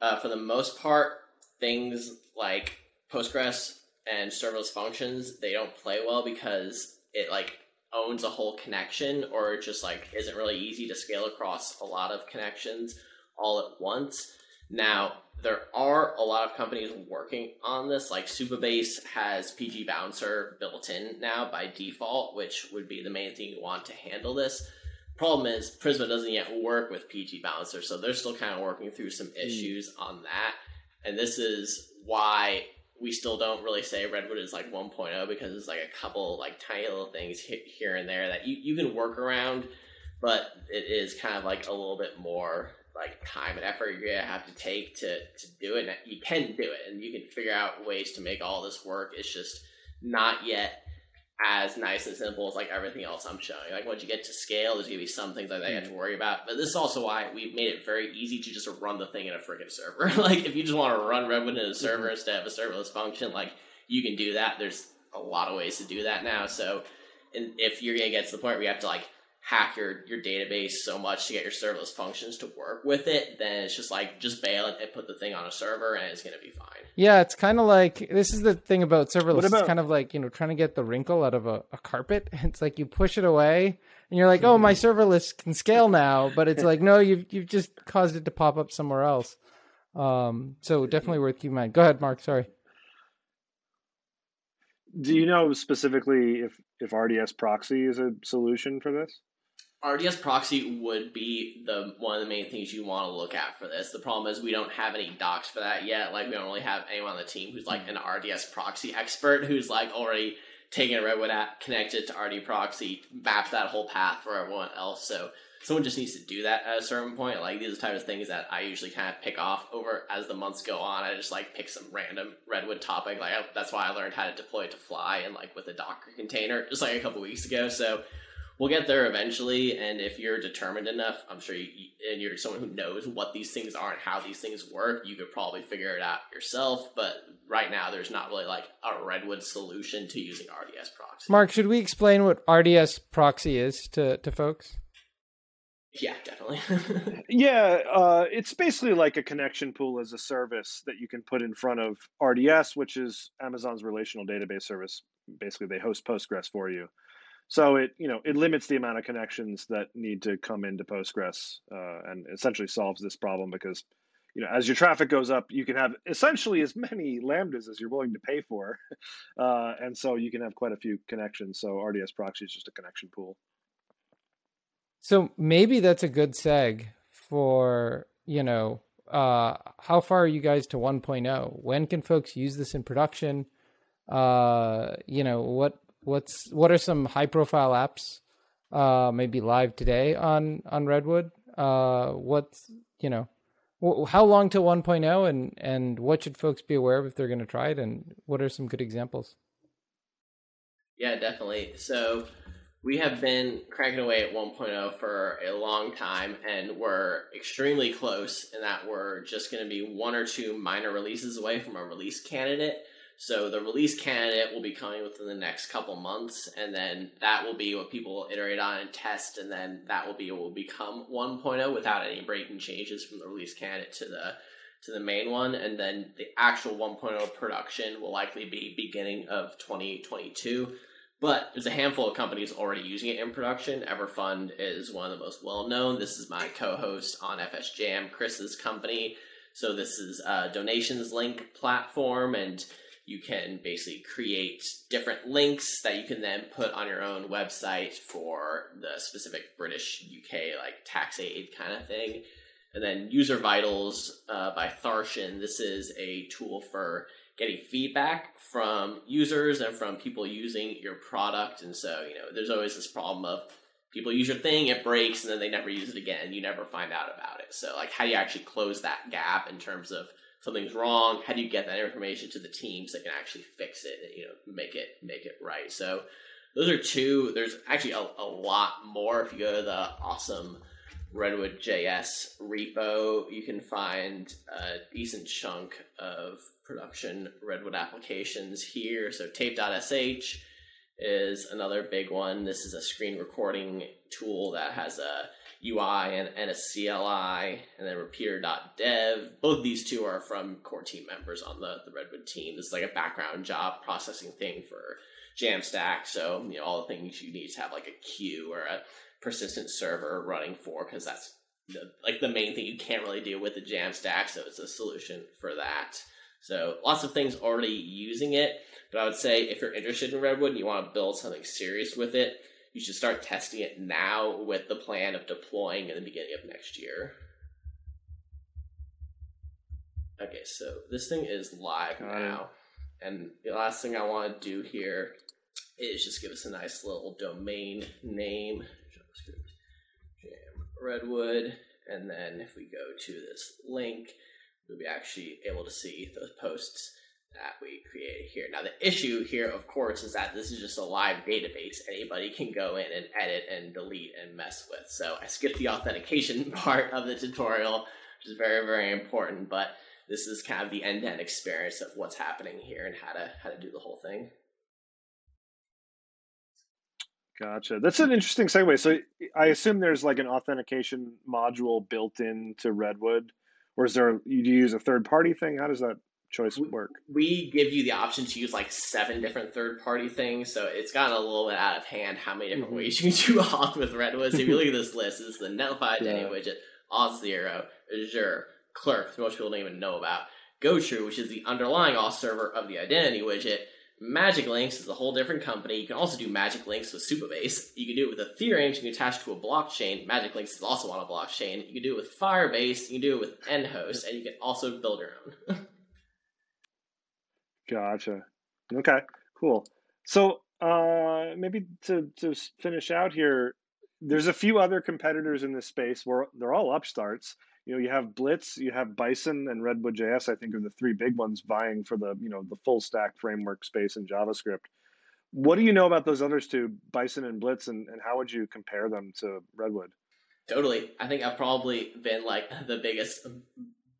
uh, for the most part, things like Postgres and serverless functions they don't play well because it like owns a whole connection or it just like isn't really easy to scale across a lot of connections all at once. Now, there are a lot of companies working on this. Like Supabase has PG Bouncer built in now by default, which would be the main thing you want to handle this. Problem is, Prisma doesn't yet work with PG Bouncer, so they're still kind of working through some hmm. issues mm. on that. And this is why we still don't really say Redwood is like 1.0 because it's like a couple like tiny little things here and there that you, you can work around, but it is kind of like a little bit more like time and effort you're gonna have to take to to do it. And you can do it, and you can figure out ways to make all this work. It's just not yet as nice and simple as like everything else I'm showing. Like once you get to scale, there's gonna be some things like that you have to worry about. But this is also why we've made it very easy to just run the thing in a freaking server. [LAUGHS] like if you just want to run Redwood in a server mm-hmm. instead of a serverless function, like you can do that. There's a lot of ways to do that now. So, and if you're gonna get to the point where you have to like hack your your database so much to get your serverless functions to work with it, then it's just like just bail it and put the thing on a server and it's gonna be fine. Yeah, it's kind of like this is the thing about serverless. About, it's kind of like you know trying to get the wrinkle out of a, a carpet. [LAUGHS] It's like you push it away and you're like, oh, my [LAUGHS] serverless can scale now, but it's like no, you've you've just caused it to pop up somewhere else. Um, so definitely worth keeping in mind. Go ahead, Mark. Sorry. Do you know specifically if if RDS proxy is a solution for this? RDS proxy would be the one of the main things you want to look at for this. The problem is we don't have any docs for that yet. Like we don't really have anyone on the team who's like hmm. an RDS proxy expert who's like already taking a Redwood app, connected to RD proxy, maps that whole path for everyone else. So someone just needs to do that at a certain point. Like these are the type of things that I usually kind of pick off over as the months go on. I just like pick some random Redwood topic. Like I, that's why I learned how to deploy to fly and like with a Docker container just like a couple weeks ago. So we'll get there eventually. And if you're determined enough, I'm sure you, and you're someone who knows what these things are and how these things work, you could probably figure it out yourself. But right now, there's not really like a Redwood solution to using RDS proxy. Mark, should we explain what RDS proxy is to, to folks? Yeah, definitely. [LAUGHS] yeah, uh, it's basically like a connection pool as a service that you can put in front of RDS, which is Amazon's relational database service. Basically, they host Postgres for you. So it you know it limits the amount of connections that need to come into Postgres uh, and essentially solves this problem because you know as your traffic goes up, you can have essentially as many lambdas as you're willing to pay for, [LAUGHS] uh, and so you can have quite a few connections. So RDS proxy is just a connection pool. So maybe that's a good seg for you know uh, how far are you guys to 1.0? When can folks use this in production? Uh, you know what what's what are some high profile apps uh maybe live today on on redwood? Uh what's you know how long to 1.0 and and what should folks be aware of if they're going to try it and what are some good examples? Yeah definitely. So we have been cranking away at 1.0 for a long time and we're extremely close in that we're just going to be one or two minor releases away from a release candidate so the release candidate will be coming within the next couple months, and then that will be what people will iterate on and test, and then that will be will become 1.0 without any breaking changes from the release candidate to the to the main one, and then the actual 1.0 production will likely be beginning of 2022. But there's a handful of companies already using it in production. Everfund is one of the most well known. This is my co-host on FSJam, Chris's company. So this is a donations link platform and you can basically create different links that you can then put on your own website for the specific British UK like tax aid kind of thing. And then User Vitals uh, by Tharshan. This is a tool for getting feedback from users and from people using your product. And so, you know, there's always this problem of people use your thing, it breaks, and then they never use it again. You never find out about it. So, like, how do you actually close that gap in terms of something's wrong? How do you get that information to the teams that can actually fix it and you know make it make it right? So, those are two. There's actually a, a lot more. If you go to the awesome Redwood JS repo, you can find a decent chunk of production Redwood applications here. So tape.sh is another big one. This is a screen recording tool that has a UI and, and a CLI, and then repeater.dev. Both these two are from core team members on the, the Redwood team. This is like a background job processing thing for Jamstack. So, you know, all the things you need to have like a queue or a persistent server running for, because that's the, like the main thing you can't really do with the Jamstack. So it's a solution for that. So lots of things already using it. But I would say if you're interested in Redwood and you want to build something serious with it, you should start testing it now with the plan of deploying in the beginning of next year. Okay, so this thing is live Got now. It. And the last thing I want to do here is just give us a nice little domain name. JavaScript Jam Redwood. And then if we go to this link, we'll be actually able to see those posts that we created here. Now, the issue here, of course, is that this is just a live database. Anybody can go in and edit and delete and mess with. So I skipped the authentication [LAUGHS] part of the tutorial, which is very, very important. But this is kind of the end-to-end experience of what's happening here and how to how to do the whole thing. Gotcha. That's an interesting segue. So I assume there's like an authentication module built into Redwood, or is there Do you use a third party thing? How does that choice work? We give you the option to use like seven different third party things, so it's gotten a little bit out of hand how many different mm-hmm. ways you can do [LAUGHS] auth with Redwood. So if you look at this list, it's the Netlify yeah. widget, Auth0, Azure, Clerk, which most people don't even know about, GoTrue, which is the underlying auth server of the identity widget. Magic Links is a whole different company. You can also do Magic Links with Supabase. You can do it with Ethereum. You can attach to a blockchain. Magic Links is also on a blockchain. You can do it with Firebase. You can do it with nHost, and you can also build your own. [LAUGHS] Gotcha. Okay, cool. So uh, maybe to to finish out here, there's a few other competitors in this space where they're all upstarts. You know, you have Blitz, you have Bison, and Redwood JS. I think are the three big ones vying for the you know the full stack framework space in JavaScript. What do you know about those others two, Bison and Blitz, and, and how would you compare them to Redwood? Totally. I think I've probably been like [LAUGHS] the biggest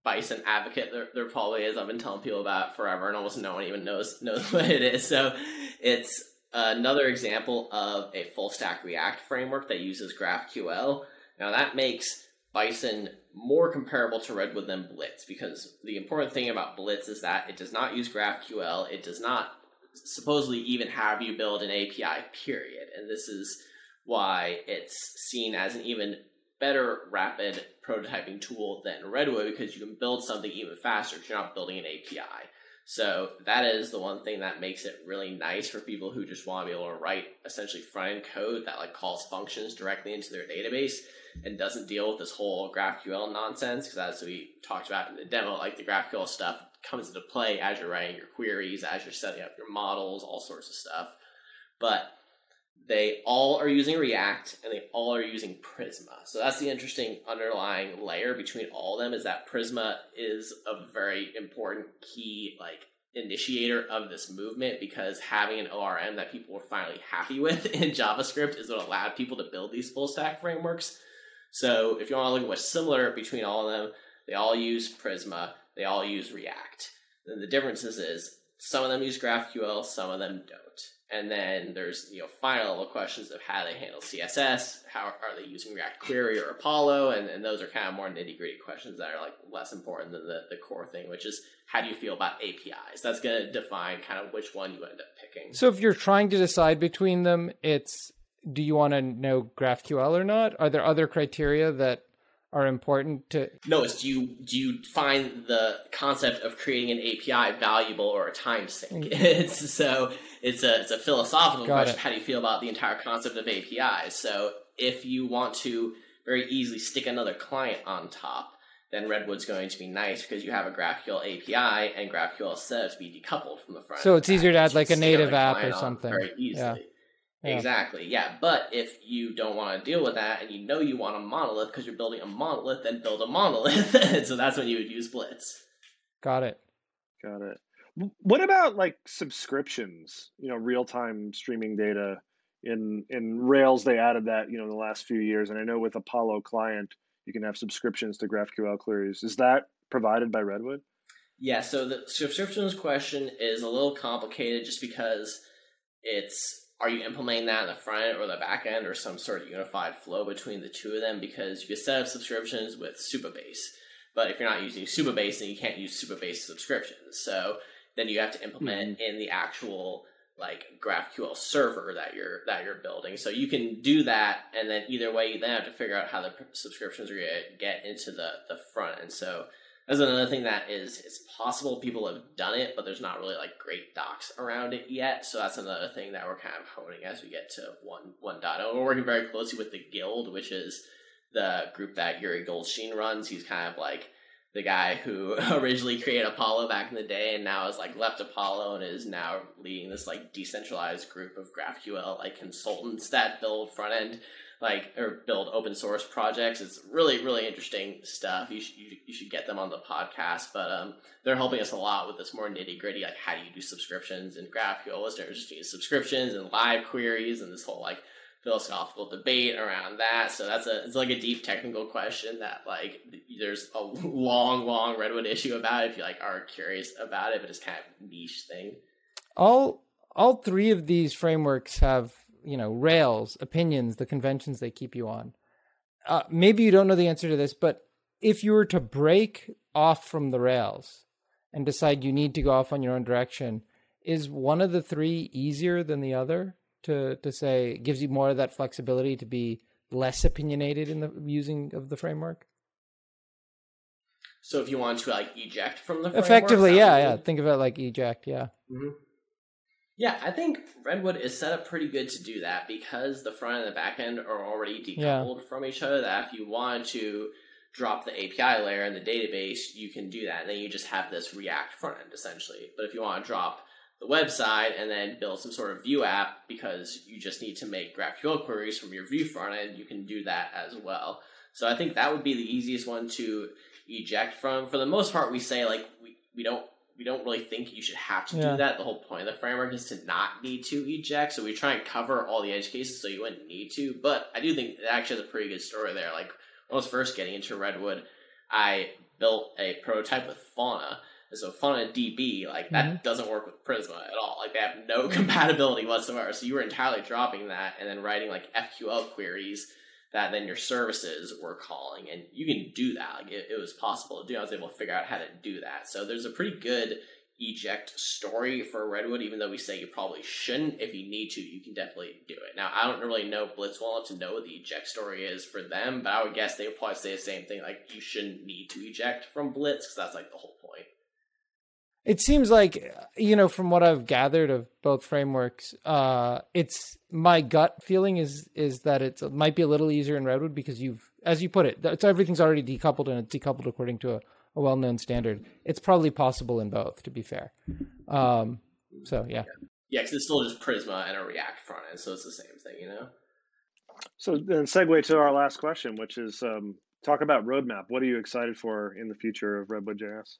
bison advocate there, there probably is. I've been telling people about forever, and almost no one even knows knows [LAUGHS] what it is. So it's another example of a full stack React framework that uses GraphQL. Now that makes Bison more comparable to Redwood than Blitz because the important thing about Blitz is that it does not use GraphQL. It does not supposedly even have you build an API, period. And this is why it's seen as an even better rapid prototyping tool than Redwood because you can build something even faster because you're not building an API. So that is the one thing that makes it really nice for people who just want to be able to write essentially front end code that like calls functions directly into their database and doesn't deal with this whole GraphQL nonsense. Because as we talked about in the demo, like the GraphQL stuff comes into play as you're writing your queries, as you're setting up your models, all sorts of stuff. But they all are using React and they all are using Prisma. So that's the interesting underlying layer between all of them is that Prisma is a very important key like initiator of this movement because having an ORM that people were finally happy with [LAUGHS] in JavaScript is what allowed people to build these full stack frameworks. So if you want to look at what's similar between all of them, they all use Prisma, they all use React. Then the differences is some of them use GraphQL, some of them don't. And then there's you know final level questions of how they handle CSS, how are they using React Query or Apollo, and, and those are kind of more nitty gritty questions that are like less important than the, the core thing, which is how do you feel about APIs? That's going to define kind of which one you end up picking. So if you're trying to decide between them, it's do you want to know GraphQL or not? Are there other criteria that are important to no it's do you do you find the concept of creating an api valuable or a time sink mm. [LAUGHS] it's so it's a it's a philosophical Got question it. how do you feel about the entire concept of apis so if you want to very easily stick another client on top then redwood's going to be nice because you have a graphql api and graphql is set to be decoupled from the front so it's easier to add like a native app or something very easily yeah. Yeah. Exactly. Yeah. But if you don't want to deal with that and you know you want a monolith because you're building a monolith, then build a monolith. [LAUGHS] so that's when you would use Blitz. Got it. Got it. What about like subscriptions? You know, real time streaming data in in Rails. They added that you know in the last few years, and I know with Apollo client you can have subscriptions to GraphQL queries. Is that provided by Redwood? Yeah. So the subscriptions question is a little complicated just because it's are you implementing that in the front end or the back end or some sort of unified flow between the two of them because you can set up subscriptions with Supabase. But if you're not using Supabase, then you can't use Supabase subscriptions. So then you have to implement mm-hmm. in the actual like GraphQL server that you're that you're building. So you can do that, and then either way, you then have to figure out how the subscriptions are going to get into the the front And So that's another thing that is it's possible people have done it, but there's not really like great docs around it yet. So that's another thing that we're kind of honing as we get to one one oh. We're working very closely with the Guild, which is the group that Uri Goldshtein runs. He's kind of like the guy who [LAUGHS] originally created Apollo back in the day and now is like left Apollo and is now leading this like decentralized group of GraphQL like consultants that build front end like or build open source projects. It's really really interesting stuff. You should you, you should get them on the podcast. But um, they're helping us a lot with this more nitty gritty like how do you do subscriptions and GraphQL is interesting subscriptions and live queries and this whole like philosophical debate around that. So that's a it's like a deep technical question that like there's a long long redwood issue about if you like are curious about it, but it's kind of niche thing. All all three of these frameworks have you know rails opinions the conventions they keep you on uh, maybe you don't know the answer to this but if you were to break off from the rails and decide you need to go off on your own direction is one of the three easier than the other to to say gives you more of that flexibility to be less opinionated in the using of the framework so if you want to like eject from the effectively yeah yeah think of it like eject yeah mm-hmm. Yeah, I think Redwood is set up pretty good to do that because the front and the back end are already decoupled yeah. from each other. That if you wanted to drop the API layer in the database, you can do that. And then you just have this React front end essentially. But if you want to drop the website and then build some sort of Vue app because you just need to make GraphQL queries from your Vue front end, you can do that as well. So I think that would be the easiest one to eject from. For the most part, we say like we, we don't we don't really think you should have to yeah. do that. The whole point of the framework is to not need to eject. So we try and cover all the edge cases so you wouldn't need to. But I do think it actually has a pretty good story there. Like when I was first getting into Redwood, I built a prototype with Fauna. So Fauna DB, like that mm-hmm. doesn't work with Prisma at all. Like they have no [LAUGHS] compatibility whatsoever. So you were entirely dropping that and then writing like FQL queries that then your services were calling, and you can do that. Like it, it was possible to do. I was able to figure out how to do that. So there's a pretty good eject story for Redwood, even though we say you probably shouldn't. If you need to, you can definitely do it. Now, I don't really know Blitz well enough to know what the eject story is for them, but I would guess they would probably say the same thing, like you shouldn't need to eject from Blitz, because that's like the whole point. It seems like you know from what I've gathered of both frameworks, uh, it's my gut feeling is is that it's, it might be a little easier in Redwood because you've, as you put it, it's everything's already decoupled and it's decoupled according to a, a well known standard. It's probably possible in both, to be fair. Um, so yeah, yeah, because it's still just Prisma and a React front end, so it's the same thing, you know. So then, segue to our last question, which is um, talk about roadmap. What are you excited for in the future of Redwood JS?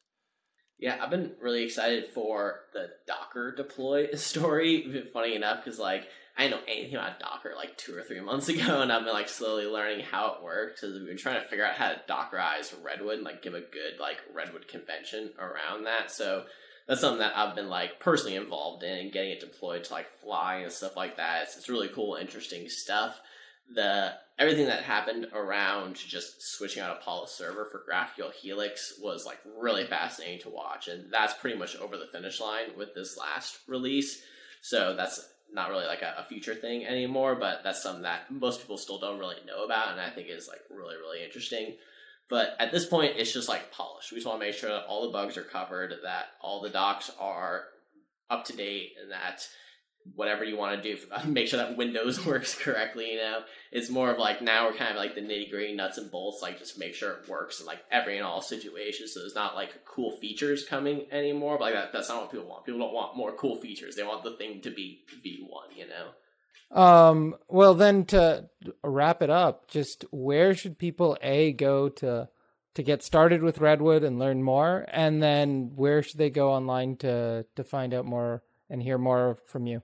Yeah, I've been really excited for the Docker deploy [LAUGHS] story. Funny enough, because like I didn't know anything about Docker like two or three months [LAUGHS] ago, and I've been like slowly learning how it works. Because we've been trying to figure out how to Dockerize Redwood and like give a good like Redwood convention around that. So that's something that I've been like personally involved in getting it deployed to like fly and stuff like that. It's, it's really cool, interesting stuff the everything that happened around just switching out Apollo server for GraphQL Helix was like really fascinating to watch, and that's pretty much over the finish line with this last release. So that's not really like a, a future thing anymore, but that's something that most people still don't really know about, and I think is like really really interesting. But at this point, it's just like polished. We just want to make sure that all the bugs are covered, that all the docs are up to date, and that whatever you want to do, [LAUGHS] make sure that Windows [LAUGHS] works correctly. You know, it's more of like now we're kind of like the nitty gritty nuts and bolts, like just make sure it works in like every and all situations. So there's not like cool features coming anymore. But like that, that's not what people want. People don't want more cool features. They want the thing to be V1. You know. Um, well, then to wrap it up, just where should people a go to to get started with Redwood and learn more, and then where should they go online to to find out more and hear more from you?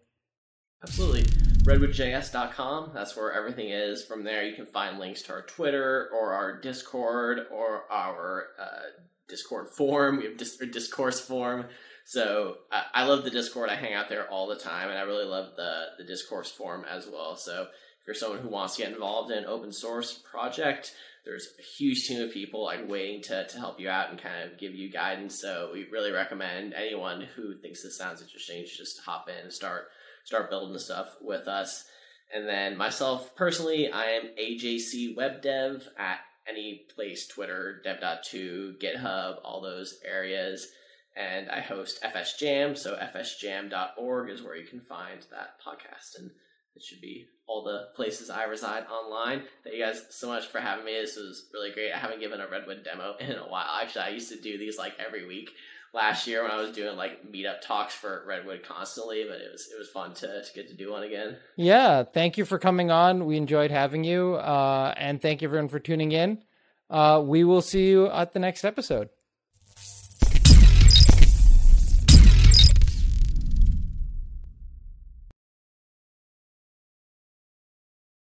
Absolutely. Redwoodjs.com. That's where everything is. From there, you can find links to our Twitter or our Discord or our uh, Discord forum. We have dis- discourse forum. So I, I love the Discord. I hang out there all the time, and I really love the the discourse forum as well. So if you're someone who wants to get involved in an open source project, there's a huge team of people like waiting to, to help you out and kind of give you guidance. So we really recommend anyone who thinks this sounds interesting just hop in and start start building stuff with us. And then myself personally, I am AJC Web Dev at any place, Twitter, dev.to, GitHub, all those areas and I host FS Jam. So fsjam.org is where you can find that podcast, and it should be all the places I reside online. Thank you guys so much for having me. This was really great. I haven't given a Redwood demo in a while. Actually, I used to do these like every week last year when I was doing like meetup talks for Redwood constantly, but it was it was fun to, to get to do one again. Yeah, thank you for coming on. We enjoyed having you, uh, and thank you everyone for tuning in. Uh, we will see you at the next episode.